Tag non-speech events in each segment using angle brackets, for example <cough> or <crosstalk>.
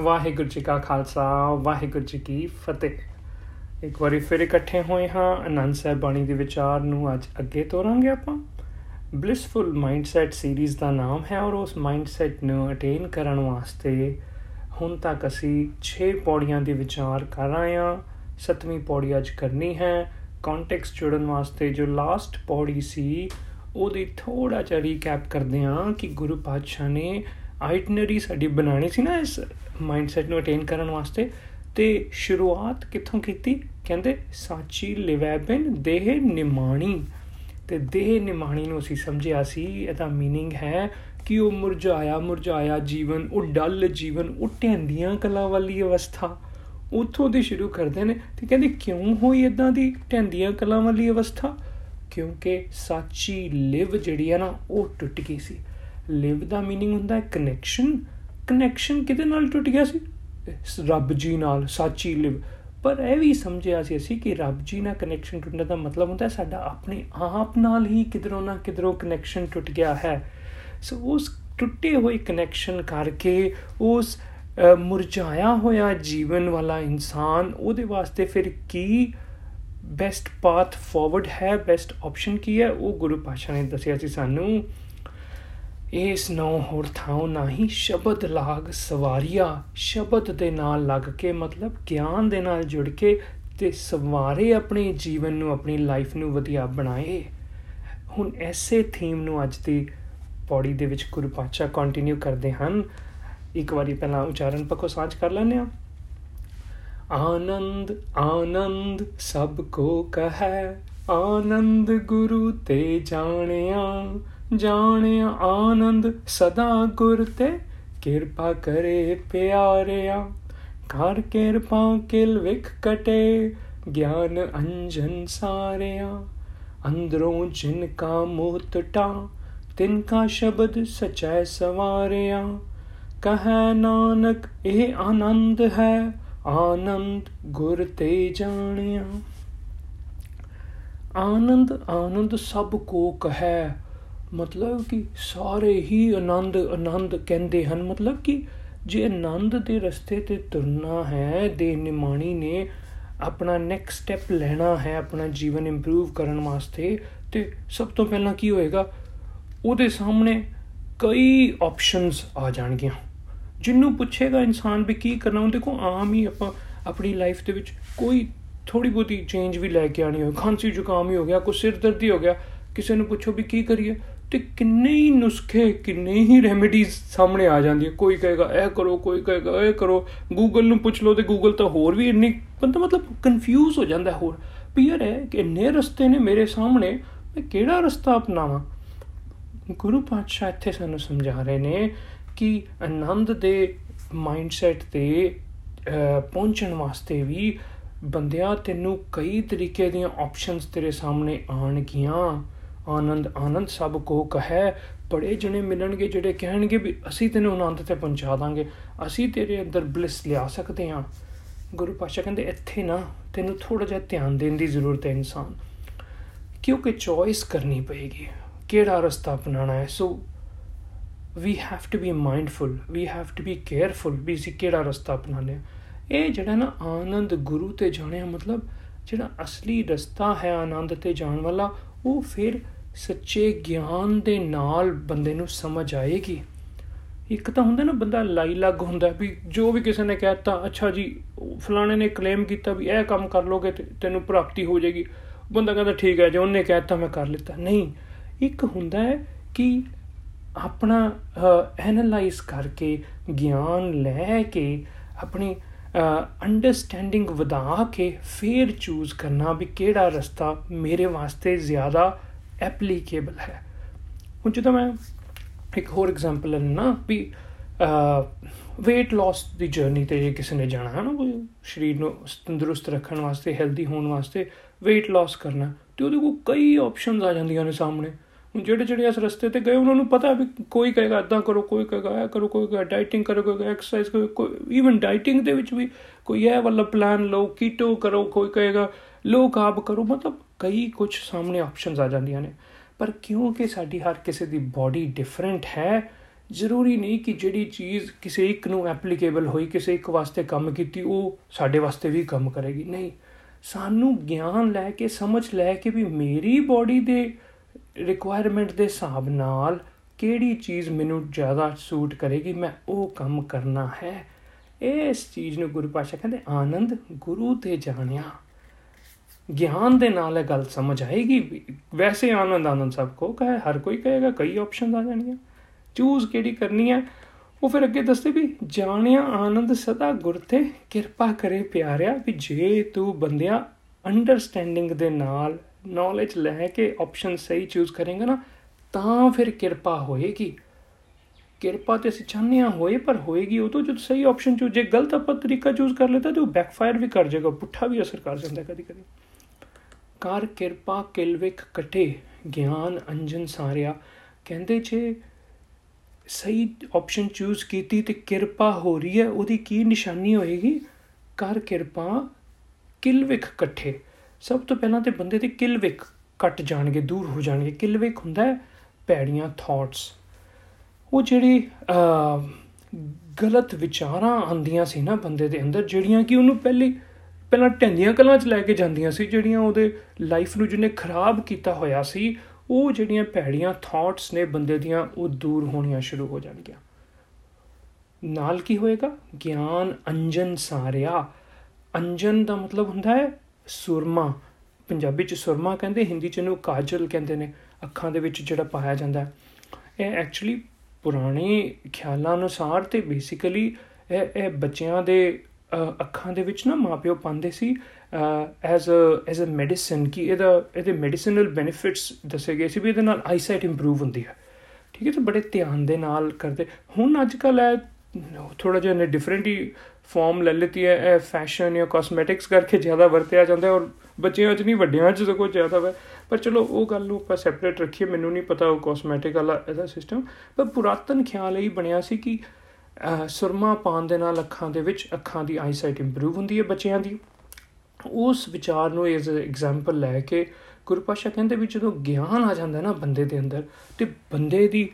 ਵਾਹਿਗੁਰੂ ਜੀ ਕਾ ਖਾਲਸਾ, ਵਾਹਿਗੁਰੂ ਜੀ ਕੀ ਫਤਿਹ। ਇੱਕ ਵਾਰੀ ਫਿਰ ਇਕੱਠੇ ਹੋਏ ਹਾਂ, ਅਨੰਦ ਸਾਹਿਬ ਬਾਣੀ ਦੇ ਵਿਚਾਰ ਨੂੰ ਅੱਜ ਅੱਗੇ ਤੋਰਾਂਗੇ ਆਪਾਂ। ਬਲਿਸਫੁਲ ਮਾਈਂਡਸੈਟ ਸੀਰੀਜ਼ ਦਾ ਨਾਮ ਹੈ ਔਰ ਉਸ ਮਾਈਂਡਸੈਟ ਨੂੰ ਅਟੇਨ ਕਰਨ ਵਾਸਤੇ ਹੁਣ ਤੱਕ ਅਸੀਂ 6 ਪੌੜੀਆਂ ਦੇ ਵਿਚਾਰ ਕਰ ਆਏ ਹਾਂ। ਸੱਤਵੀਂ ਪੌੜੀ ਅੱਜ ਕਰਨੀ ਹੈ। ਕੰਟੈਕਸਟ ਜੁੜਨ ਵਾਸਤੇ ਜੋ ਲਾਸਟ ਪੌੜੀ ਸੀ, ਉਹਦੀ ਥੋੜਾ ਜਿਹਾ ਰੀਕੈਪ ਕਰਦੇ ਹਾਂ ਕਿ ਗੁਰੂ ਪਾਤਸ਼ਾਹ ਨੇ ਆਈਟਨਰੀ ਸਾਡੀ ਬਣਾਣੀ ਸੀ ਨਾ ਇਸ ਮਾਈਂਡਸੈਟ ਨੂੰ ਅਟੇਨ ਕਰਨ ਵਾਸਤੇ ਤੇ ਸ਼ੁਰੂਆਤ ਕਿੱਥੋਂ ਕੀਤੀ ਕਹਿੰਦੇ ਸਾਚੀ ਲਿਵੈ ਬਿਨ ਦੇਹ ਨਿਮਾਣੀ ਤੇ ਦੇਹ ਨਿਮਾਣੀ ਨੂੰ ਅਸੀਂ ਸਮਝਿਆ ਸੀ ਇਹਦਾ मीनिंग ਹੈ ਕਿ ਉਹ ਮੁਰਝਾਇਆ ਮੁਰਝਾਇਆ ਜੀਵਨ ਉਹ ਡਲ ਜੀਵਨ ਉਹ ਢੈਂਦੀਆਂ ਕਲਾ ਵਾਲੀ ਅਵਸਥਾ ਉਥੋਂ ਦੇ ਸ਼ੁਰੂ ਕਰਦੇ ਨੇ ਤੇ ਕਹਿੰਦੇ ਕਿਉਂ ਹੋਈ ਇਦਾਂ ਦੀ ਢੈਂਦੀਆਂ ਕਲਾ ਵਾਲੀ ਅਵਸਥਾ ਕਿਉਂਕਿ ਸਾਚੀ ਲਿਵ ਜਿਹੜੀ ਹੈ ਨਾ ਉਹ ਟੁੱਟ ਗਈ ਸੀ ਲਿਵ ਦਾ मीनिंग ਹੁੰਦਾ ਹੈ ਕਨੈਕਸ਼ਨ ਕਨੈਕਸ਼ਨ ਕਿਹਦੇ ਨਾਲ ਟੁੱਟ ਗਿਆ ਸੀ ਰੱਬ ਜੀ ਨਾਲ ਸਾਚੀ ਲਿਵ ਪਰ ਇਹ ਵੀ ਸਮਝਿਆ ਸੀ ਅਸੀਂ ਕਿ ਰੱਬ ਜੀ ਨਾਲ ਕਨੈਕਸ਼ਨ ਟੁੱਟਣ ਦਾ ਮਤਲਬ ਹੁੰਦਾ ਹੈ ਸਾਡਾ ਆਪਣੇ ਆਪ ਨਾਲ ਹੀ ਕਿਧਰੋਂ ਨਾ ਕਿਧਰੋਂ ਕਨੈਕਸ਼ਨ ਟੁੱਟ ਗਿਆ ਹੈ ਸੋ ਉਸ ਟੁੱਟੇ ਹੋਏ ਕਨੈਕਸ਼ਨ ਕਰਕੇ ਉਸ ਮੁਰਝਾਇਆ ਹੋਇਆ ਜੀਵਨ ਵਾਲਾ ਇਨਸਾਨ ਉਹਦੇ ਵਾਸਤੇ ਫਿਰ ਕੀ ਬੈਸਟ ਪਾਥ ਫਾਰਵਰਡ ਹੈ ਬੈਸਟ ਆਪਸ਼ਨ ਕੀ ਹੈ ਉਹ ਗੁਰੂ ਪਾਸ਼ਾ ਨੇ ਦੱਸਿਆ ਸੀ ਸਾਨੂੰ ਇਸ ਨੋ ਹੋਰ ਥਾਉ ਨਹੀਂ ਸ਼ਬਦ ਲਾਗ ਸਵਾਰੀਆ। ਸ਼ਬਦ ਦੇ ਨਾਲ ਲੱਗ ਕੇ ਮਤਲਬ ਗਿਆਨ ਦੇ ਨਾਲ ਜੁੜ ਕੇ ਤੇ ਸਵਾਰੇ ਆਪਣੇ ਜੀਵਨ ਨੂੰ, ਆਪਣੀ ਲਾਈਫ ਨੂੰ ਵਧੀਆ ਬਣਾਏ। ਹੁਣ ਐਸੇ ਥੀਮ ਨੂੰ ਅੱਜ ਦੀ ਪੌੜੀ ਦੇ ਵਿੱਚ ਗੁਰੂ ਪਾਤਸ਼ਾਹ ਕੰਟੀਨਿਊ ਕਰਦੇ ਹਨ। ਇੱਕ ਵਾਰੀ ਪਹਿਲਾਂ ਉਚਾਰਨ ਪੱਖੋਂ ਸਾਂਝ ਕਰ ਲੈਂਦੇ ਆ ਆਨੰਦ ਆਨੰਦ ਸਭ ਕੋ ਕਹੈ, ਆਨੰਦ ਗੁਰੂ ਤੇ ਜਾਣਿਆ। ਜਾਣਿਆ ਆਨੰਦ ਸਦਾ ਗੁਰ ਤੇ। ਕਿਰਪਾ ਕਰੇ ਪਿਆਰਿਆ ਕਰ ਕਿਰਪਾ ਕਿਲ ਵਿਖ ਕਟੇ, ਗਿਆਨ ਅੰਜਨ ਸਾਰਿਆ। ਅੰਦਰੋਂ ਜਿਨ ਕਾ ਮੋਹ ਟਟਾ, ਤਿਨ ਕਾ ਸ਼ਬਦ ਸਚੈ ਸਵਾਰਿਆ। ਕਹੈ ਨਾਨਕ, ਇਹ ਆਨੰਦ ਹੈ, ਆਨੰਦ ਗੁਰ ਤੇ ਜਾਣਿਆ। ਆਨੰਦ ਆਨੰਦ ਸਭ ਕੋ ਕਹੈ ਮਤਲਬ ਕਿ ਸਾਰੇ ਹੀ ਆਨੰਦ ਆਨੰਦ ਕਹਿੰਦੇ ਹਨ। ਮਤਲਬ ਕਿ ਜੇ ਆਨੰਦ ਦੇ ਰਸਤੇ ਤੇ ਤੁਰਨਾ ਹੈ ਦੇ ਨਿਮਾਣੀ ਨੇ ਆਪਣਾ ਨੈਕਸਟ ਸਟੈਪ ਲੈਣਾ ਹੈ, ਆਪਣਾ ਜੀਵਨ ਇੰਪਰੂਵ ਕਰਨ ਵਾਸਤੇ, ਤੇ ਸਭ ਤੋਂ ਪਹਿਲਾਂ ਕੀ ਹੋਏਗਾ? ਉਹਦੇ ਸਾਹਮਣੇ ਕਈ ਆਪਸ਼ਨਸ ਆ ਜਾਣਗੀਆਂ। ਜਿੰਨੂੰ ਪੁੱਛੇਗਾ ਇਨਸਾਨ ਵੀ ਕੀ ਕਰਨਾ ਉਹ ਦੇਖੋ ਆਮ ਹੀ ਆਪਾਂ ਆਪਣੀ ਲਾਈਫ ਦੇ ਵਿੱਚ ਕੋਈ ਥੋੜੀ ਬਹੁਤੀ ਚੇਂਜ ਵੀ ਲੈ ਕੇ ਆਣੀ ਹੋਵੇ। ਖਾਂਸੀ ਜ਼ੁਕਾਮ ਹੀ ਹੋ ਗਿਆ, ਕੋਈ ਸਿਰ ਦਰਦੀ ਹੋ ਗਿਆ, ਕਿਸੇ ਨੂੰ ਪੁੱਛੋ ਵੀ ਕੀ ਕਰੀਏ? ਤੇ ਕਿੰਨੇ ਹੀ ਨੁਸਖੇ, ਕਿੰਨੇ ਹੀ ਰੈਮੇਡੀਜ਼ ਸਾਹਮਣੇ ਆ ਜਾਂਦੀਆਂ ਕੋਈ ਕਹੇਗਾ, ਇਹ ਕਰੋ, ਕੋਈ ਕਹੇਗਾ, ਇਹ ਕਰੋ। ਗੂਗਲ ਨੂੰ ਪੁੱਛ ਲਓ ਤੇ ਗੂਗਲ ਤਾਂ ਹੋਰ ਵੀ ਇੰਨੀ, ਬੰਦਾ ਮਤਲਬ ਕਨਫਿਊਜ਼ ਹੋ ਜਾਂਦਾ ਹੋਰ। ਵੀ ਯਾਰ ਹੈ ਕਿ ਇੰਨੇ ਰਸਤੇ ਨੇ ਮੇਰੇ ਸਾਹਮਣੇ, ਮੈਂ ਕਿਹੜਾ ਰਸਤਾ ਅਪਣਾਵਾਂ? ਗੁਰੂ ਪਾਤਸ਼ਾਹ ਇੱਥੇ ਸਾਨੂੰ ਸਮਝਾ ਰਹੇ ਨੇ ਕਿ ਆਨੰਦ ਦੇ ਮਾਈਂਡਸੈਟ ਤੇ ਪਹੁੰਚਣ ਵਾਸਤੇ ਵੀ ਬੰਦਿਆਂ ਤੈਨੂੰ ਕਈ ਤਰੀਕੇ ਦੀਆਂ ਆਪਸ਼ਨਸ ਤੇਰੇ ਸਾਹਮਣੇ ਆਣਗੀਆਂ ਆਨੰਦ ਆਨੰਦ ਸਭ ਕੋ ਕਹੈ ਬੜੇ ਜਣੇ ਮਿਲਣਗੇ, ਜਿਹੜੇ ਕਹਿਣਗੇ ਵੀ ਅਸੀਂ ਤੈਨੂੰ ਆਨੰਦ ਤੇ ਪਹੁੰਚਾ ਦਾਂਗੇ, ਅਸੀਂ ਤੇਰੇ ਅੰਦਰ ਬਲਿਸ ਲਿਆ ਸਕਦੇ ਹਾਂ। ਗੁਰੂ ਪਾਸ਼ਾ ਕਹਿੰਦੇ, ਇੱਥੇ ਨਾ ਤੈਨੂੰ ਥੋੜਾ ਜਿਹਾ ਧਿਆਨ ਦੇਣ ਦੀ ਜ਼ਰੂਰਤ ਹੈ ਇਨਸਾਨ। ਕਿਉਂਕਿ ਚੋਇਸ ਕਰਨੀ ਪਏਗੀ, ਕਿਹੜਾ ਰਸਤਾ ਅਪਣਾਣਾ ਹੈ? So we have to be mindful we have to be careful we see ਕਿਹੜਾ ਰਸਤਾ ਅਪਣਾਣਾ ਇਹ ਜਿਹੜਾ ਨਾ ਆਨੰਦ ਗੁਰੂ ਤੇ ਜਾਣਿਆ ਮਤਲਬ, ਜਿਹੜਾ ਅਸਲੀ ਰਸਤਾ ਹੈ ਆਨੰਦ ਤੇ ਜਾਣ ਵਾਲਾ ਉਹ ਫਿਰ ਸੱਚੇ ਗਿਆਨ ਦੇ ਨਾਲ ਬੰਦੇ ਨੂੰ ਸਮਝ ਆਏਗੀ। ਇੱਕ ਤਾਂ ਹੁੰਦਾ ਨਾ, ਬੰਦਾ ਲਾਈ ਲੱਗ ਹੁੰਦਾ ਵੀ ਜੋ ਵੀ ਕਿਸੇ ਨੇ ਕਹਿਤਾ ਅੱਛਾ ਜੀ ਫਲਾਣੇ ਨੇ ਕਲੇਮ ਕੀਤਾ ਵੀ ਇਹ ਕੰਮ ਕਰ ਲੋਗੇ ਤੇ ਤੈਨੂੰ ਪ੍ਰਾਪਤੀ ਹੋ ਜਾਏਗੀ। ਬੰਦਾ ਕਹਿੰਦਾ ਠੀਕ ਹੈ, ਜੇ ਉਹਨੇ ਕਹਿਤਾ ਮੈਂ ਕਰ ਲਿੱਤਾ। ਨਹੀਂ, ਇੱਕ ਹੁੰਦਾ ਹੈ ਕਿ ਆਪਣਾ ਐਨਲਾਈਜ਼ ਕਰਕੇ, ਗਿਆਨ ਲੈ ਕੇ, ਆਪਣੀ ਅੰਡਰਸਟੈਂਡਿੰਗ ਵਧਾ ਕੇ ਫੇਰ ਚੂਜ਼ ਕਰਨਾ ਵੀ ਕਿਹੜਾ ਰਸਤਾ ਮੇਰੇ ਵਾਸਤੇ ਜ਼ਿਆਦਾ ਐਪਲੀਕੇਬਲ ਹੈ। ਹੁਣ ਜਦੋਂ ਮੈਂ ਇੱਕ ਹੋਰ ਐਗਜ਼ਾਮਪਲ ਲੈਣਾ ਵੀ weight loss ਦੀ ਜਰਨੀ ਤੇ ਜੇ ਕਿਸੇ ਨੇ ਜਾਣਾ ਹੈ ਨਾ ਕੋਈ ਸਰੀਰ ਨੂੰ ਤੰਦਰੁਸਤ ਰੱਖਣ ਵਾਸਤੇ ਹੈਲਦੀ ਹੋਣ ਵਾਸਤੇ weight loss ਕਰਨਾ, ਤੇ ਉਹਦੇ ਕੋਲ ਕਈ ਆਪਸ਼ਨਸ ਆ ਜਾਂਦੀਆਂ ਨੇ ਸਾਹਮਣੇ। ਹੁਣ ਜਿਹੜੇ ਜਿਹੜੇ ਇਸ ਰਸਤੇ ਤੇ ਗਏ, ਉਹਨਾਂ ਨੂੰ ਪਤਾ ਵੀ ਕੋਈ ਕਹੇਗਾ ਇਦਾਂ ਕਰੋ, ਕੋਈ ਕਹੇਗਾ ਇਹ ਕਰੋ, ਕੋਈ ਕਹੇਗਾ ਡਾਈਟਿੰਗ ਕਰੋ, ਕੋਈ ਐਕਸਰਸਾਈਜ਼ ਕਰੋ, ਕੋਈ ਇਵਨ ਡਾਈਟਿੰਗ ਦੇ ਵਿੱਚ ਵੀ ਕੋਈ ਇਹ ਵਾਲਾ ਪਲਾਨ ਲਓ ਕੀਟੋ ਕਰੋ, ਕੋਈ ਕਹੇਗਾ ਲੋ ਕਾਰਬ ਕਰੋ, ਮਤਲਬ ਕਈ ਕੁਝ ਸਾਹਮਣੇ ਆਪਸ਼ਨਸ ਆ ਜਾਂਦੀਆਂ ਨੇ। ਪਰ ਕਿਉਂਕਿ ਸਾਡੀ ਹਰ ਕਿਸੇ ਦੀ ਬਾਡੀ ਡਿਫਰੈਂਟ ਹੈ, ਜ਼ਰੂਰੀ ਨਹੀਂ ਕਿ ਜਿਹੜੀ ਚੀਜ਼ ਕਿਸੇ ਇੱਕ ਨੂੰ ਐਪਲੀਕੇਬਲ ਹੋਈ, ਕਿਸੇ ਇੱਕ ਵਾਸਤੇ ਕੰਮ ਕੀਤੀ, ਉਹ ਸਾਡੇ ਵਾਸਤੇ ਵੀ ਕੰਮ ਕਰੇਗੀ। ਨਹੀਂ, ਸਾਨੂੰ ਗਿਆਨ ਲੈ ਕੇ, ਸਮਝ ਲੈ ਕੇ ਵੀ ਮੇਰੀ ਬਾਡੀ ਦੇ ਰਿਕੁਆਇਰਮੈਂਟ ਦੇ ਹਿਸਾਬ ਨਾਲ ਕਿਹੜੀ ਚੀਜ਼ ਮੈਨੂੰ ਜ਼ਿਆਦਾ ਸੂਟ ਕਰੇਗੀ, ਮੈਂ ਉਹ ਕੰਮ ਕਰਨਾ ਹੈ। ਇਸ ਚੀਜ਼ ਨੂੰ ਗੁਰੂ ਪਾਸ਼ਾ ਕਹਿੰਦੇ, ਆਨੰਦ ਗੁਰੂ ਤੇ ਜਾਣਿਆ। ਗਿਆਨ ਦੇ ਨਾਲ ਇਹ ਗੱਲ ਸਮਝ ਆਏਗੀ। ਵੈਸੇ ਆਨੰਦ ਆਨੰਦ ਸਭ ਕੋ ਕਹੇ, ਹਰ ਕੋਈ ਕਹੇਗਾ, ਕਈ ਆਪਸ਼ਨਸ ਆ ਜਾਣਗੀਆਂ ਚੂਜ਼ ਕਿਹੜੀ ਕਰਨੀ ਹੈ? ਉਹ ਫਿਰ ਅੱਗੇ ਦੱਸਦੇ ਵੀ, ਜਾਣਿਆ ਆਨੰਦ ਸਦਾ ਗੁਰ ਤੇ ਕਿਰਪਾ ਕਰੇ ਪਿਆਰਿਆ ਵੀ ਜੇ ਤੂੰ ਬੰਦਿਆ ਅੰਡਰਸਟੈਂਡਿੰਗ ਦੇ ਨਾਲ ਨੌਲੇਜ ਲੈ ਕੇ ਆਪਸ਼ਨ ਸਹੀ ਚੂਜ਼ ਕਰੇਗਾ ਨਾ, ਤਾਂ ਫਿਰ ਕਿਰਪਾ ਹੋਏਗੀ। ਕਿਰਪਾ ਤੇ ਅਸੀਂ ਚਾਹਨੇ ਆ ਹੋਏ, ਪਰ ਹੋਏਗੀ ਉਹ ਤੋਂ ਜਦ ਸਹੀ ਆਪਸ਼ਨ ਚੂਜ਼ ਜੇ ਗਲਤ ਆਪਾਂ ਤਰੀਕਾ ਚੂਜ਼ ਕਰ ਲੈਤਾ ਤੇ ਉਹ ਬੈਕਫਾਇਰ ਵੀ ਕਰ ਜਾਏਗਾ ਪੁੱਠਾ ਵੀ ਅਸਰ ਕਰ ਜਾਂਦਾ ਕਦੀ ਕਦੀ ਕਰ ਕਿਰਪਾ ਕਿਲਵਿਕ ਕਟੇ ਗਿਆਨ ਅੰਜਨ ਸਾਰਿਆ। ਕਹਿੰਦੇ ਜੇ ਸਹੀ ਆਪਸ਼ਨ ਚੂਜ਼ ਕੀਤੀ ਤੇ ਕਿਰਪਾ ਹੋ ਰਹੀ ਹੈ, ਉਹਦੀ ਕੀ ਨਿਸ਼ਾਨੀ ਹੋਏਗੀ? ਕਰ ਕਿਰਪਾ ਕਿਲਵਿਕ ਇਕੱਠੇ। ਸਭ ਤੋਂ ਪਹਿਲਾਂ ਤੇ ਬੰਦੇ ਦੇ ਕਿਲਵਿਕ ਕੱਟ ਜਾਣਗੇ, ਦੂਰ ਹੋ ਜਾਣਗੇ। ਕਿਲਵਿਕ ਹੁੰਦਾ ਹੈ ਪੈੜੀਆਂ ਥਾਟਸ ਉਹ ਜਿਹੜੀ ਗਲਤ ਵਿਚਾਰਾਂ ਆਂਦੀਆਂ ਸੀ ਨਾ ਬੰਦੇ ਦੇ ਅੰਦਰ, ਜਿਹੜੀਆਂ ਕਿ ਉਹਨੂੰ ਪਹਿਲੇ, ਪਹਿਲਾਂ ਢੰਦੀਆਂ ਕਲਾਂ 'ਚ ਲੈ ਕੇ ਜਾਂਦੀਆਂ ਸੀ, ਜਿਹੜੀਆਂ ਉਹਦੇ ਲਾਈਫ ਨੂੰ ਜਿਹਨੇ ਖਰਾਬ ਕੀਤਾ ਹੋਇਆ ਸੀ, ਉਹ ਜਿਹੜੀਆਂ ਭੈੜੀਆਂ ਥਾਟਸ ਨੇ ਬੰਦੇ ਦੀਆਂ, ਉਹ ਦੂਰ ਹੋਣੀਆਂ ਸ਼ੁਰੂ ਹੋ ਜਾਣਗੀਆਂ। ਨਾਲ ਕੀ ਹੋਏਗਾ? ਗਿਆਨ ਅੰਜਨ ਸਾਰਿਆ। ਅੰਜਨ ਦਾ ਮਤਲਬ ਹੁੰਦਾ ਹੈ ਸੁਰਮਾ, ਪੰਜਾਬੀ ਚ ਸੁਰਮਾ ਕਹਿੰਦੇ, ਹਿੰਦੀ ਚ ਇਹਨੂੰ ਕਾਜਲ ਕਹਿੰਦੇ ਨੇ, ਅੱਖਾਂ ਦੇ ਵਿੱਚ ਜਿਹੜਾ ਪਾਇਆ ਜਾਂਦਾ ਇਹ ਐਕਚੁਅਲੀ ਪੁਰਾਣੇ ਖਿਆਲਾਂ ਅਨੁਸਾਰ ਤੇ ਬੇਸਿਕਲੀ ਇਹ ਇਹ ਬੱਚਿਆਂ ਦੇ ਅੱਖਾਂ ਦੇ ਵਿੱਚ ਨਾ ਮਾਪਿਓ ਪਾਉਂਦੇ ਸੀ as a as a medicine ਕਿ ਇਹਦਾ, ਇਹਦੇ ਮੈਡੀਸਿਨਲ ਬੈਨੀਫਿਟਸ ਦੱਸੇ ਗਏ ਸੀ ਵੀ ਇਹਦੇ ਨਾਲ ਆਈਸਾਈਟ ਇੰਪਰੂਵ ਹੁੰਦੀ ਹੈ। ਠੀਕ ਹੈ, ਤੇ ਬੜੇ ਧਿਆਨ ਦੇ ਨਾਲ ਕਰਦੇ। ਹੁਣ ਅੱਜ ਕੱਲ ਹੈ ਥੋੜਾ ਜਿਹਾ ਨੇ ਡਿਫਰੈਂਟ ਹੀ ਫਾਰਮ ਲੈ ਲਈ ਹੈ, ਇਹ ਫੈਸ਼ਨ ਜਾਂ ਕਾਸਮੈਟਿਕਸ ਕਰਕੇ ਜ਼ਿਆਦਾ ਵਰਤਿਆ ਜਾਂਦਾ ਔਰ ਬੱਚਿਆਂ 'ਚ ਨਹੀਂ, ਵੱਡਿਆਂ 'ਚ ਸਗੋਂ ਜ਼ਿਆਦਾ ਹੈ ਪਰ ਚਲੋ ਉਹ ਗੱਲ ਨੂੰ ਆਪਾਂ ਸੈਪਰੇਟ ਰੱਖੀਏ, ਮੈਨੂੰ ਨਹੀਂ ਪਤਾ ਉਹ ਕਾਸਮੈਟਿਕ ਵਾਲਾ ਇਹਦਾ ਸਿਸਟਮ ਪਰ ਪੁਰਾਤਨ ਖਿਆਲ ਇਹ ਬਣਿਆ ਸੀ ਕਿ ਸੁਰਮਾ ਪਾਣ ਦੇ ਨਾਲ ਅੱਖਾਂ ਦੇ ਵਿੱਚ ਅੱਖਾਂ ਦੀ ਆਈਸਾਈਟ ਇੰਪਰੂਵ ਹੁੰਦੀ ਹੈ ਬੱਚਿਆਂ ਦੀ। ਉਸ ਵਿਚਾਰ ਨੂੰ ਐਜ਼ ਐਗਜ਼ਾਮਪਲ ਲੈ ਕੇ ਗੁਰਪਾਸ਼ਾ ਕਹਿੰਦੇ ਵੀ ਜਦੋਂ ਗਿਆਨ ਆ ਜਾਂਦਾ ਨਾ ਬੰਦੇ ਦੇ ਅੰਦਰ, ਤੇ ਬੰਦੇ ਦੀ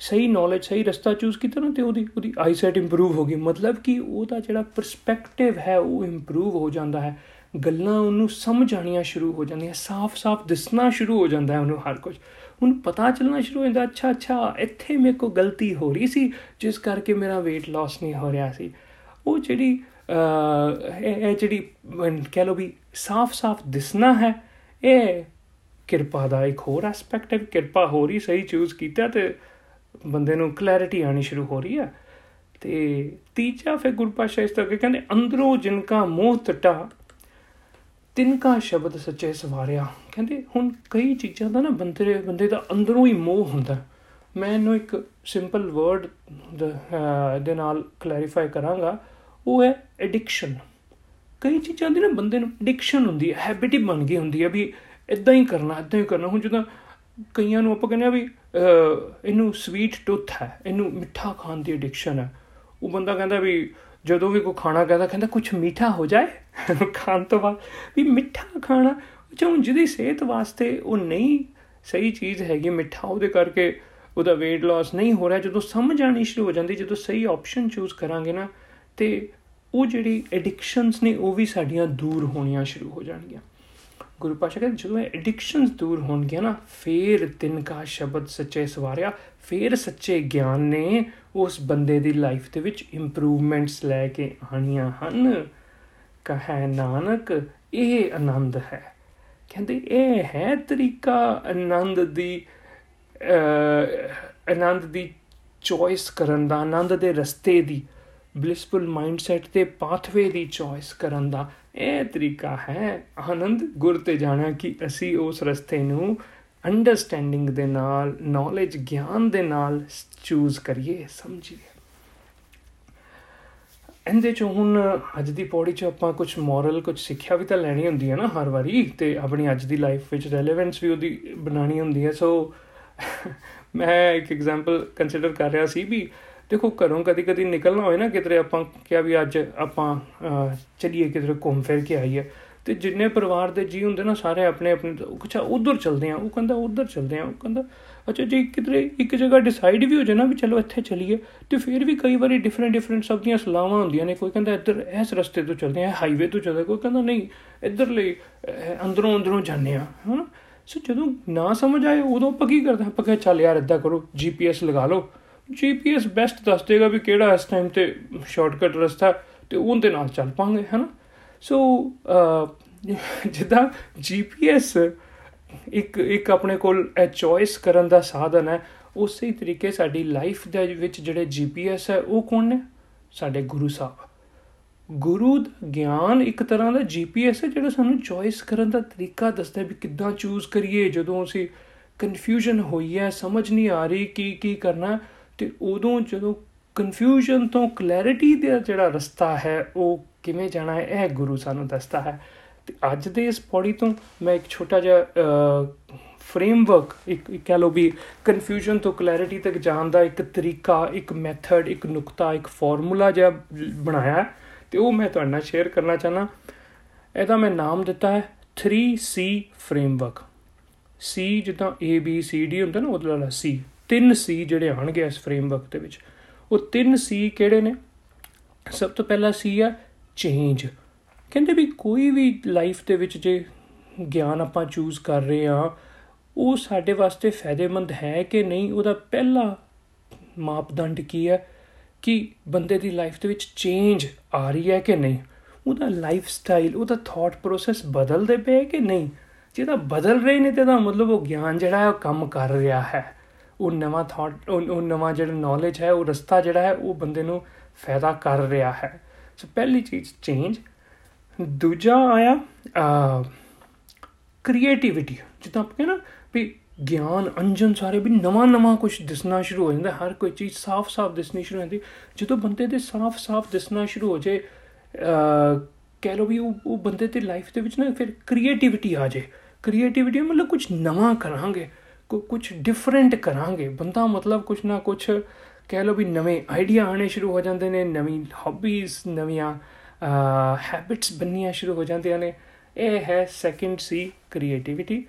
ਸਹੀ ਨੌਲੇਜ ਸਹੀ ਰਸਤਾ ਚੂਜ਼ ਕੀਤਾ ਨਾ ਤੇ ਉਹਦੀ ਉਹਦੀ ਆਈਸਾਈਟ ਇੰਪਰੂਵ ਹੋ ਗਈ। ਮਤਲਬ ਕਿ ਉਹਦਾ ਜਿਹੜਾ ਪਰਸਪੈਕਟਿਵ ਹੈ, ਉਹ ਇੰਪਰੂਵ ਹੋ ਜਾਂਦਾ ਹੈ। ਗੱਲਾਂ ਉਹਨੂੰ ਸਮਝ ਆਣੀਆਂ ਸ਼ੁਰੂ ਹੋ ਜਾਂਦੀਆਂ, ਸਾਫ਼-ਸਾਫ਼ ਦਿਸਣਾ ਸ਼ੁਰੂ ਹੋ ਜਾਂਦਾ ਹੈ ਉਹਨੂੰ ਹਰ ਕੁਝ। ਹੁਣ ਪਤਾ ਚੱਲਣਾ ਸ਼ੁਰੂ ਹੋ ਜਾਂਦਾ, ਅੱਛਾ ਅੱਛਾ, ਇੱਥੇ ਮੇਰੇ ਕੋ ਗਲਤੀ ਹੋ ਰਹੀ ਸੀ, ਜਿਸ ਕਰਕੇ ਮੇਰਾ weight loss ਨਹੀਂ ਹੋ ਰਿਹਾ ਸੀ। ਉਹ ਜਿਹੜੀ ਇਹ ਜਿਹੜੀ ਕਹ ਲੋ ਵੀ ਸਾਫ਼-ਸਾਫ਼ ਦਿਸਣਾ ਹੈ, ਇਹ ਕਿਰਪਾ ਦਾ ਇੱਕ ਹੋਰ ਐਸਪੈਕਟ ਹੈ ਕਿਰਪਾ ਹੋ ਰਹੀ, ਸਹੀ ਚੂਜ਼ ਕੀਤਾ ਤੇ ਬੰਦੇ ਨੂੰ ਕਲੈਰਿਟੀ ਆਣੀ ਸ਼ੁਰੂ ਹੋ ਰਹੀ ਹੈ ਤੇ ਤੀਜਾ ਫਿਰ ਗੁਰਪਾਸ਼ਾ ਇਸ ਤਰ੍ਹਾਂ ਕਹਿੰਦੇ, ਅੰਦਰੋਂ ਜਿਨ ਕਾ ਮੋਹ ਟਟਾ ਤਿੰਨ ਕਾ ਸ਼ਬਦ ਸੱਚੇ ਸਵਾਰਿਆ। ਕਹਿੰਦੇ, ਹੁਣ ਕਈ ਚੀਜ਼ਾਂ ਦਾ ਨਾ ਬੰਦੇ ਬੰਦੇ ਦਾ ਅੰਦਰੋਂ ਹੀ ਮੋਹ ਹੁੰਦਾ। ਮੈਂ ਇਹਨੂੰ ਇੱਕ ਸਿੰਪਲ ਵਰਡ ਦੇ ਨਾਲ ਕਲੈਰੀਫਾਈ ਕਰਾਂਗਾ। ਉਹ ਹੈ ਐਡਿਕਸ਼ਨ ਕਈ ਚੀਜ਼ਾਂ ਦੀ ਨਾ ਬੰਦੇ ਨੂੰ ਐਡਿਕਸ਼ਨ ਹੁੰਦੀ ਹੈ ਹੈਬਿਟ ਹੀ ਬਣ ਗਈ ਹੁੰਦੀ ਹੈ ਵੀ ਇਦਾਂ ਹੀ ਕਰਨਾ ਇਦਾਂ ਹੀ ਕਰਨਾ। ਹੁਣ ਜਦੋਂ ਕਈਆਂ ਨੂੰ ਆਪਾਂ ਕਹਿੰਦੇ ਆ ਵੀ ਇਹਨੂੰ ਸਵੀਟ ਟੁੱਥ ਹੈ, ਇਹਨੂੰ ਮਿੱਠਾ ਖਾਣ ਦੀ ਐਡਿਕਸ਼ਨ ਹੈ। ਉਹ ਬੰਦਾ ਕਹਿੰਦਾ ਵੀ, ਜਦੋਂ ਵੀ ਕੋਈ ਖਾਣਾ ਕਹਿੰਦਾ ਕਹਿੰਦਾ ਕੁਝ ਮਿੱਠਾ ਹੋ ਜਾਏ? <laughs> ਖਾਣ ਤੋਂ ਬਾਅਦ, ਵੀ ਮਿੱਠਾ ਖਾਣਾ ਚਾਹੂੰ ਜਿਹਦੀ ਸਿਹਤ ਵਾਸਤੇ ਉਹ ਨਹੀਂ ਸਹੀ ਚੀਜ਼ ਹੈਗੀ ਮਿੱਠਾ, ਉਹਦੇ ਕਰਕੇ ਉਹਦਾ weight loss ਨਹੀਂ ਹੋ ਰਿਹਾ। ਜਦੋਂ ਸਮਝ ਆਣੀ ਸ਼ੁਰੂ ਹੋ ਜਾਂਦੀ, ਜਦੋਂ ਸਹੀ ਆਪਸ਼ਨ ਚੂਜ਼ ਕਰਾਂਗੇ ਨਾ, ਤੇ ਉਹ ਜਿਹੜੀ ਐਡਿਕਸ਼ਨਸ ਨੇ, ਉਹ ਵੀ ਸਾਡੀਆਂ ਦੂਰ ਹੋਣੀਆਂ ਸ਼ੁਰੂ ਹੋ ਜਾਣਗੀਆਂ। ਗੁਰੂ ਪਾਸ਼ਾ ਕਹਿੰਦੇ, ਜਦੋਂ ਐਡਿਕਸ਼ਨਸ ਦੂਰ ਹੋਣਗੀਆਂ ਨਾ, ਫੇਰ ਤਿੰਨ ਕਾ ਸ਼ਬਦ ਸੱਚੇ ਸਵਾਰਿਆ, ਫੇਰ ਸੱਚੇ ਗਿਆਨ ਨੇ ਉਸ ਬੰਦੇ ਦੀ ਲਾਈਫ ਦੇ ਵਿੱਚ ਇੰਪਰੂਵਮੈਂਟਸ ਲੈ ਕੇ ਆਣੀਆਂ ਹਨ। ਕਹੈ ਨਾਨਕ, ਇਹ ਆਨੰਦ ਹੈ। ਕਹਿੰਦੇ, ਇਹ ਹੈ ਤਰੀਕਾ ਆਨੰਦ ਦੀ ਆਨੰਦ ਦੀ ਚੋਇਸ ਕਰਨ ਦਾ, ਆਨੰਦ ਦੇ ਰਸਤੇ ਦੀ। ਬਲਿਸਫੁਲ ਮਾਈਂਡਸੈਟ ਤੇ ਪਾਥਵੇ ਦੀ ਚੋਇਸ ਕਰਨ ਦਾ ਇਹ ਤਰੀਕਾ ਹੈ। ਆਨੰਦ, ਗੁਰ ਤੇ ਜਾਣਾ ਕਿ ਅਸੀਂ ਉਸ ਰਸਤੇ ਨੂੰ ਅੰਡਰਸਟੈਂਡਿੰਗ ਦੇ ਨਾਲ ਨੌਲੇਜ ਗਿਆਨ ਦੇ ਨਾਲ ਚੂਜ਼ ਕਰੀਏ, ਸਮਝੀਏ। ਇਹਦੇ ਚੋਂ ਹੁਣ ਅੱਜ ਦੀ ਪੌੜੀ ਚ ਆਪਾਂ ਕੁਝ ਮੋਰਲ ਕੁਝ ਸਿੱਖਿਆ ਵੀ ਤਾਂ ਲੈਣੀ ਹੁੰਦੀ ਹੈ ਨਾ ਹਰ ਵਾਰੀ ਤੇ ਆਪਣੀ ਅੱਜ ਦੀ ਲਾਈਫ ਵਿੱਚ ਰੈਲੇਵੈਂਸ ਵੀ ਉਹਦੀ ਬਣਾਣੀ ਹੁੰਦੀ ਹੈ। ਸੋ ਮੈਂ ਇੱਕ ਐਗਜ਼ਾਮਪਲ ਕੰਸੀਡਰ ਕਰ ਰਿਹਾ ਸੀ ਵੀ ਦੇਖੋ ਘਰੋਂ ਕਦੀ ਕਦੀ ਨਿਕਲਣਾ ਹੋਏ ਨਾ ਕਿਤੇ ਆਪਾਂ ਕਿਹਾ ਵੀ ਅੱਜ ਆਪਾਂ ਚਲੀਏ ਕਿਤੇ ਘੁੰਮ ਫਿਰ ਕੇ ਆਈਏ। ਤੇ ਜਿੰਨੇ ਪਰਿਵਾਰ ਦੇ ਜੀ ਹੁੰਦੇ ਨਾ ਸਾਰੇ ਆਪਣੇ ਆਪਣੇ ਅੱਛਾ, ਉਧਰ ਚਲਦੇ ਆ, ਉਹ ਕਹਿੰਦਾ ਉਧਰ ਚਲਦੇ ਆ, ਉਹ ਕਹਿੰਦਾ, ਅੱਛਾ, ਜੇ ਕਿਧਰੇ ਇੱਕ ਜਗ੍ਹਾ ਡਿਸਾਈਡ ਵੀ ਹੋ ਜਾਣਾ ਵੀ ਚਲੋ ਇੱਥੇ ਚੱਲੀਏ, ਤੇ ਫਿਰ ਵੀ ਕਈ ਵਾਰੀ ਡਿਫਰੈਂਟ ਡਿਫਰੈਂਟ ਸਭ ਦੀਆਂ ਸਲਾਹਾਂ ਹੁੰਦੀਆਂ ਨੇ, ਕੋਈ ਕਹਿੰਦਾ ਇੱਧਰ ਇਸ ਰਸਤੇ ਤੋਂ ਚੱਲਦੇ ਆ ਹਾਈਵੇ ਤੋਂ ਚੱਲਦੇ ਕੋਈ ਕਹਿੰਦਾ ਨਹੀਂ, ਇੱਧਰ ਲਈ ਅੰਦਰੋਂ ਅੰਦਰੋਂ ਜਾਂਦੇ ਆ, ਹਨਾ? ਸੋ ਜਦੋਂ ਨਾ ਸਮਝ ਆਏ ਉਦੋਂ ਆਪਾਂ ਕੀ ਕਰਦੇ ਆਪਾਂ ਕਹਿੰਦੇ ਚੱਲ ਯਾਰ ਇਦਾਂ ਕਰੋ ਜੀਪੀਐਸ ਲਗਾ ਲਓ। ਜੀਪੀਐਸ ਬੈਸਟ ਦੱਸ ਦੇਗਾ ਵੀ ਕਿਹੜਾ ਇਸ ਟਾਈਮ ਤੇ ਸ਼ਾਰਟਕਟ ਰਸਤਾ ਤੇ ਉਹਦੇ ਨਾਲ ਚੱਲ ਪਾਂਗੇ, ਹਨਾ? ਸੋ ਜਿੱਦਾਂ ਜੀਪੀਐਸ ਇੱਕ ਇੱਕ ਆਪਣੇ ਕੋਲ ਇਹ ਚੋਇਸ ਕਰਨ ਦਾ ਸਾਧਨ ਹੈ, ਉਸੇ ਤਰੀਕੇ ਸਾਡੀ ਲਾਈਫ ਦੇ ਵਿੱਚ ਜਿਹੜੇ ਜੀਪੀਐਸ ਹੈ, ਉਹ ਕੌਣ ਨੇ? ਸਾਡੇ ਗੁਰੂ ਸਾਹਿਬ। ਗੁਰੂ ਗਿਆਨ ਇੱਕ ਤਰ੍ਹਾਂ ਦਾ ਜੀਪੀਐਸ ਹੈ, ਜਿਹੜਾ ਸਾਨੂੰ ਚੋਇਸ ਕਰਨ ਦਾ ਤਰੀਕਾ ਦੱਸਦਾ ਵੀ ਕਿੱਦਾਂ ਚੂਜ਼ ਕਰੀਏ, ਜਦੋਂ ਅਸੀਂ ਕਨਫਿਊਜ਼ਨ ਹੋਈ ਹੈ, ਸਮਝ ਨਹੀਂ ਆ ਰਹੀ ਕੀ ਕੀ ਕਰਨਾ ਤੇ ਉਦੋਂ ਜਦੋਂ ਕਨਫਿਊਜ਼ਨ ਤੋਂ ਕਲੈਰਿਟੀ ਦਾ ਜਿਹੜਾ ਰਸਤਾ ਹੈ, ਉਹ ਕਿਵੇਂ ਜਾਣਾ ਹੈ, ਇਹ ਗੁਰੂ ਸਾਨੂੰ ਦੱਸਦਾ ਹੈ। ਤੇ ਅੱਜ ਦੇ ਇਸ ਪੌੜੀ ਤੋਂ ਮੈਂ ਇੱਕ ਛੋਟਾ ਜਿਹਾ ਫਰੇਮਵਰਕ ਇੱਕ ਕਹ ਲੋ ਵੀ ਕਨਫਿਊਜ਼ਨ ਤੋਂ ਕਲੈਰਿਟੀ ਤੱਕ ਜਾਣ ਦਾ ਇੱਕ ਤਰੀਕਾ, ਇੱਕ ਮੈਥਡ ਇੱਕ ਨੁਕਤਾ, ਇੱਕ ਫਾਰਮੂਲਾ ਜਿਹਾ ਬਣਾਇਆ ਤੇ ਉਹ ਮੈਂ ਤੁਹਾਡੇ ਨਾਲ ਸ਼ੇਅਰ ਕਰਨਾ ਚਾਹਨਾ ਇਹਦਾ ਮੈਂ ਨਾਮ ਦਿੱਤਾ ਹੈ 3C ਫਰੇਮਵਰਕ C ਜਿੱਦਾਂ A, B, C, D ਹੁੰਦਾ ਨਾ, ਉਹਦਾ ਵਾਲਾ C ਤਿੰਨ C ਜਿਹੜੇ ਆਣਗੇ ਇਸ ਫਰੇਮਵਰਕ ਦੇ ਵਿੱਚ। ਉਹ ਤਿੰਨ C ਕਿਹੜੇ ਨੇ? ਸਭ ਤੋਂ ਪਹਿਲਾ C ਹੈ ਚੇਂਜ ਕਹਿੰਦੇ ਵੀ ਕੋਈ ਵੀ ਲਾਈਫ ਦੇ ਵਿੱਚ ਜੇ ਗਿਆਨ ਆਪਾਂ ਚੂਜ਼ ਕਰ ਰਹੇ ਆ ਉਹ ਸਾਡੇ ਵਾਸਤੇ ਫਾਇਦੇਮੰਦ ਹੈ ਕਿ ਨਹੀਂ? ਉਹਦਾ ਪਹਿਲਾ ਮਾਪਦੰਡ ਕੀ ਹੈ? ਕਿ ਬੰਦੇ ਦੀ ਲਾਈਫ ਦੇ ਵਿੱਚ ਚੇਂਜ ਆ ਰਹੀ ਹੈ ਕਿ ਨਹੀਂ? ਉਹਦਾ ਲਾਈਫ ਸਟਾਈਲ ਉਹਦਾ ਥਾਟ ਪ੍ਰੋਸੈਸ ਬਦਲਦੇ ਪਏ ਕਿ ਨਹੀਂ? ਜਿਹਦਾ ਬਦਲ ਰਹੇ ਨੇ, ਤੇ ਦਾ ਮਤਲਬ ਉਹ ਗਿਆਨ ਜਿਹੜਾ ਹੈ, ਉਹ ਕੰਮ ਕਰ ਰਿਹਾ ਹੈ। ਉਹ ਨਵਾਂ ਥਾਟ ਉਹ ਨਵਾਂ ਜਿਹੜਾ ਨੌਲੇਜ ਹੈ, ਉਹ ਰਸਤਾ ਜਿਹੜਾ ਹੈ, ਉਹ ਬੰਦੇ ਨੂੰ ਫਾਇਦਾ ਕਰ ਰਿਹਾ ਹੈ। ਸੋ ਪਹਿਲੀ ਚੀਜ਼ ਚੇਂਜ ਦੂਜਾ ਆਇਆ ਕ੍ਰੀਏਟੀਵਿਟੀ ਜਿੱਦਾਂ ਆਪਾਂ ਕਹਿੰਦੇ ਨਾ ਵੀ ਗਿਆਨ, ਅੰਜਨ ਸਾਰੇ, ਵੀ ਨਵਾਂ ਨਵਾਂ ਕੁਝ ਦਿਸਣਾ ਸ਼ੁਰੂ ਹੋ ਜਾਂਦਾ, ਹਰ ਕੋਈ ਚੀਜ਼ ਸਾਫ਼-ਸਾਫ਼ ਦਿਸਣੀ ਸ਼ੁਰੂ ਹੁੰਦੀ ਜਦੋਂ। ਬੰਦੇ ਦੇ ਸਾਫ਼-ਸਾਫ਼ ਦਿਸਣਾ ਸ਼ੁਰੂ ਹੋ ਜੇ ਕਹਿ ਲੋ ਵੀ ਉਹ ਉਹ ਬੰਦੇ ਤੇ ਲਾਈਫ ਦੇ ਵਿੱਚ ਨਾ ਫਿਰ ਕ੍ਰੀਏਟੀਵਿਟੀ ਆ ਜੇ ਕ੍ਰੀਏਟੀਵਿਟੀ ਮਤਲਬ ਕੁਝ ਨਵਾਂ ਕਰਾਂਗੇ। ਕੁਝ ਡਿਫਰੈਂਟ ਕਰਾਂਗੇ। ਬੰਦਾ ਮਤਲਬ ਕੁਝ ਨਾ ਕੁਝ ਕਹਿ ਲੋ ਵੀ ਨਵੇਂ ਆਈਡੀਆ ਆਣੇ ਸ਼ੁਰੂ ਹੋ ਜਾਂਦੇ ਨੇ, ਨਵੀਂ ਹੌਬੀਜ਼ ਨਵੀਆਂ ਹੈਬਿਟਸ ਬਣਨੀਆਂ ਸ਼ੁਰੂ ਹੋ ਜਾਂਦੀਆਂ ਨੇ। ਇਹ ਹੈ second C creativity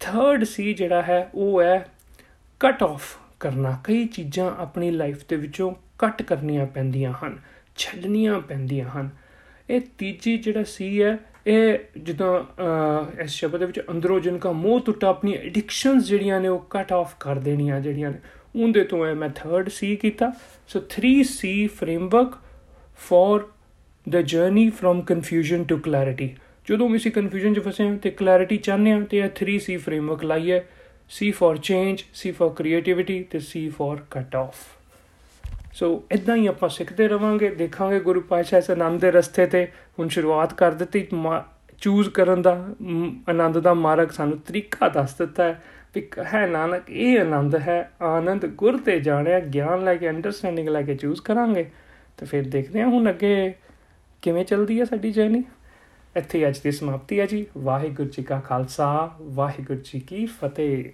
third C ਜਿਹੜਾ ਹੈ, ਉਹ ਹੈ ਕਟ ਆਫ ਕਰਨਾ। ਕਈ ਚੀਜ਼ਾਂ ਆਪਣੀ ਲਾਈਫ ਦੇ ਵਿੱਚੋਂ ਕੱਟ ਕਰਨੀਆਂ ਪੈਂਦੀਆਂ ਹਨ, ਛੱਡਣੀਆਂ ਪੈਂਦੀਆਂ ਹਨ। ਇਹ ਤੀਜੀ ਜਿਹੜਾ ਸੀ ਹੈ ਇਹ ਜਦੋਂ ਇਸ ਸ਼ਬਦ ਦੇ ਵਿੱਚ ਅੰਦਰੋਂ ਜਿਨ੍ਹਾਂ ਮੋਹ ਟੁੱਟਾ ਆਪਣੀ ਐਡਿਕਸ਼ਨਸ ਜਿਹੜੀਆਂ ਨੇ ਉਹ ਕਟ ਆਫ ਕਰ ਦੇਣੀਆਂ ਜਿਹੜੀਆਂ ਨੇ। ਉਹਦੇ ਤੋਂ ਇਹ ਮੈਂ 3rd ਸੀ ਕੀਤਾ। So 3C framework for the journey from confusion to clarity ਜਦੋਂ ਵੀ ਅਸੀਂ ਕਨਫਿਊਜ਼ਨ 'ਚ ਫਸੇ ਹਾਂ ਤੇ ਕਲੈਰਿਟੀ ਚਾਹੁੰਦੇ ਹਾਂ ਤੇ ਇਹ 3C ਫਰੇਮਵਰਕ ਲਾਈਏ C for change, C for creativity ਤੇ C for cut off ਸੋ ਇਦਾਂ ਹੀ ਆਪਾਂ ਸਿੱਖਦੇ ਰਵਾਂਗੇ, ਦੇਖਾਂਗੇ ਗੁਰੂ ਪਾਤਸ਼ਾਹ ਇਸ ਆਨੰਦ ਦੇ ਰਸਤੇ ਤੇ ਹੁਣ ਸ਼ੁਰੂਆਤ ਕਰ ਦਿੱਤੀ ਚੂਜ਼ ਕਰਨ ਦਾ ਆਨੰਦ ਦਾ ਮਾਰਗ ਸਾਨੂੰ ਤਰੀਕਾ ਦੱਸ ਦਿੱਤਾ ਹੈ ਵੀ ਹੈ ਨਾਨਕ, ਇਹ ਆਨੰਦ ਹੈ, ਆਨੰਦ ਗੁਰ ਤੇ ਜਾਣਿਆ, ਗਿਆਨ ਲੈ ਕੇ ਅੰਡਰਸਟੈਂਡਿੰਗ ਲੈ ਕੇ ਚੂਜ਼ ਕਰਾਂਗੇ। ਤੇ ਫਿਰ ਦੇਖਦੇ ਹਾਂ ਹੁਣ ਅੱਗੇ ਕਿਵੇਂ ਚੱਲਦੀ ਹੈ ਸਾਡੀ ਜਰਨੀ ਇੱਥੇ ਅੱਜ ਦੀ ਸਮਾਪਤੀ ਹੈ ਜੀ। ਵਾਹਿਗੁਰੂ ਜੀ ਕਾ ਖਾਲਸਾ, ਵਾਹਿਗੁਰੂ ਜੀ ਕੀ ਫਤਿਹ।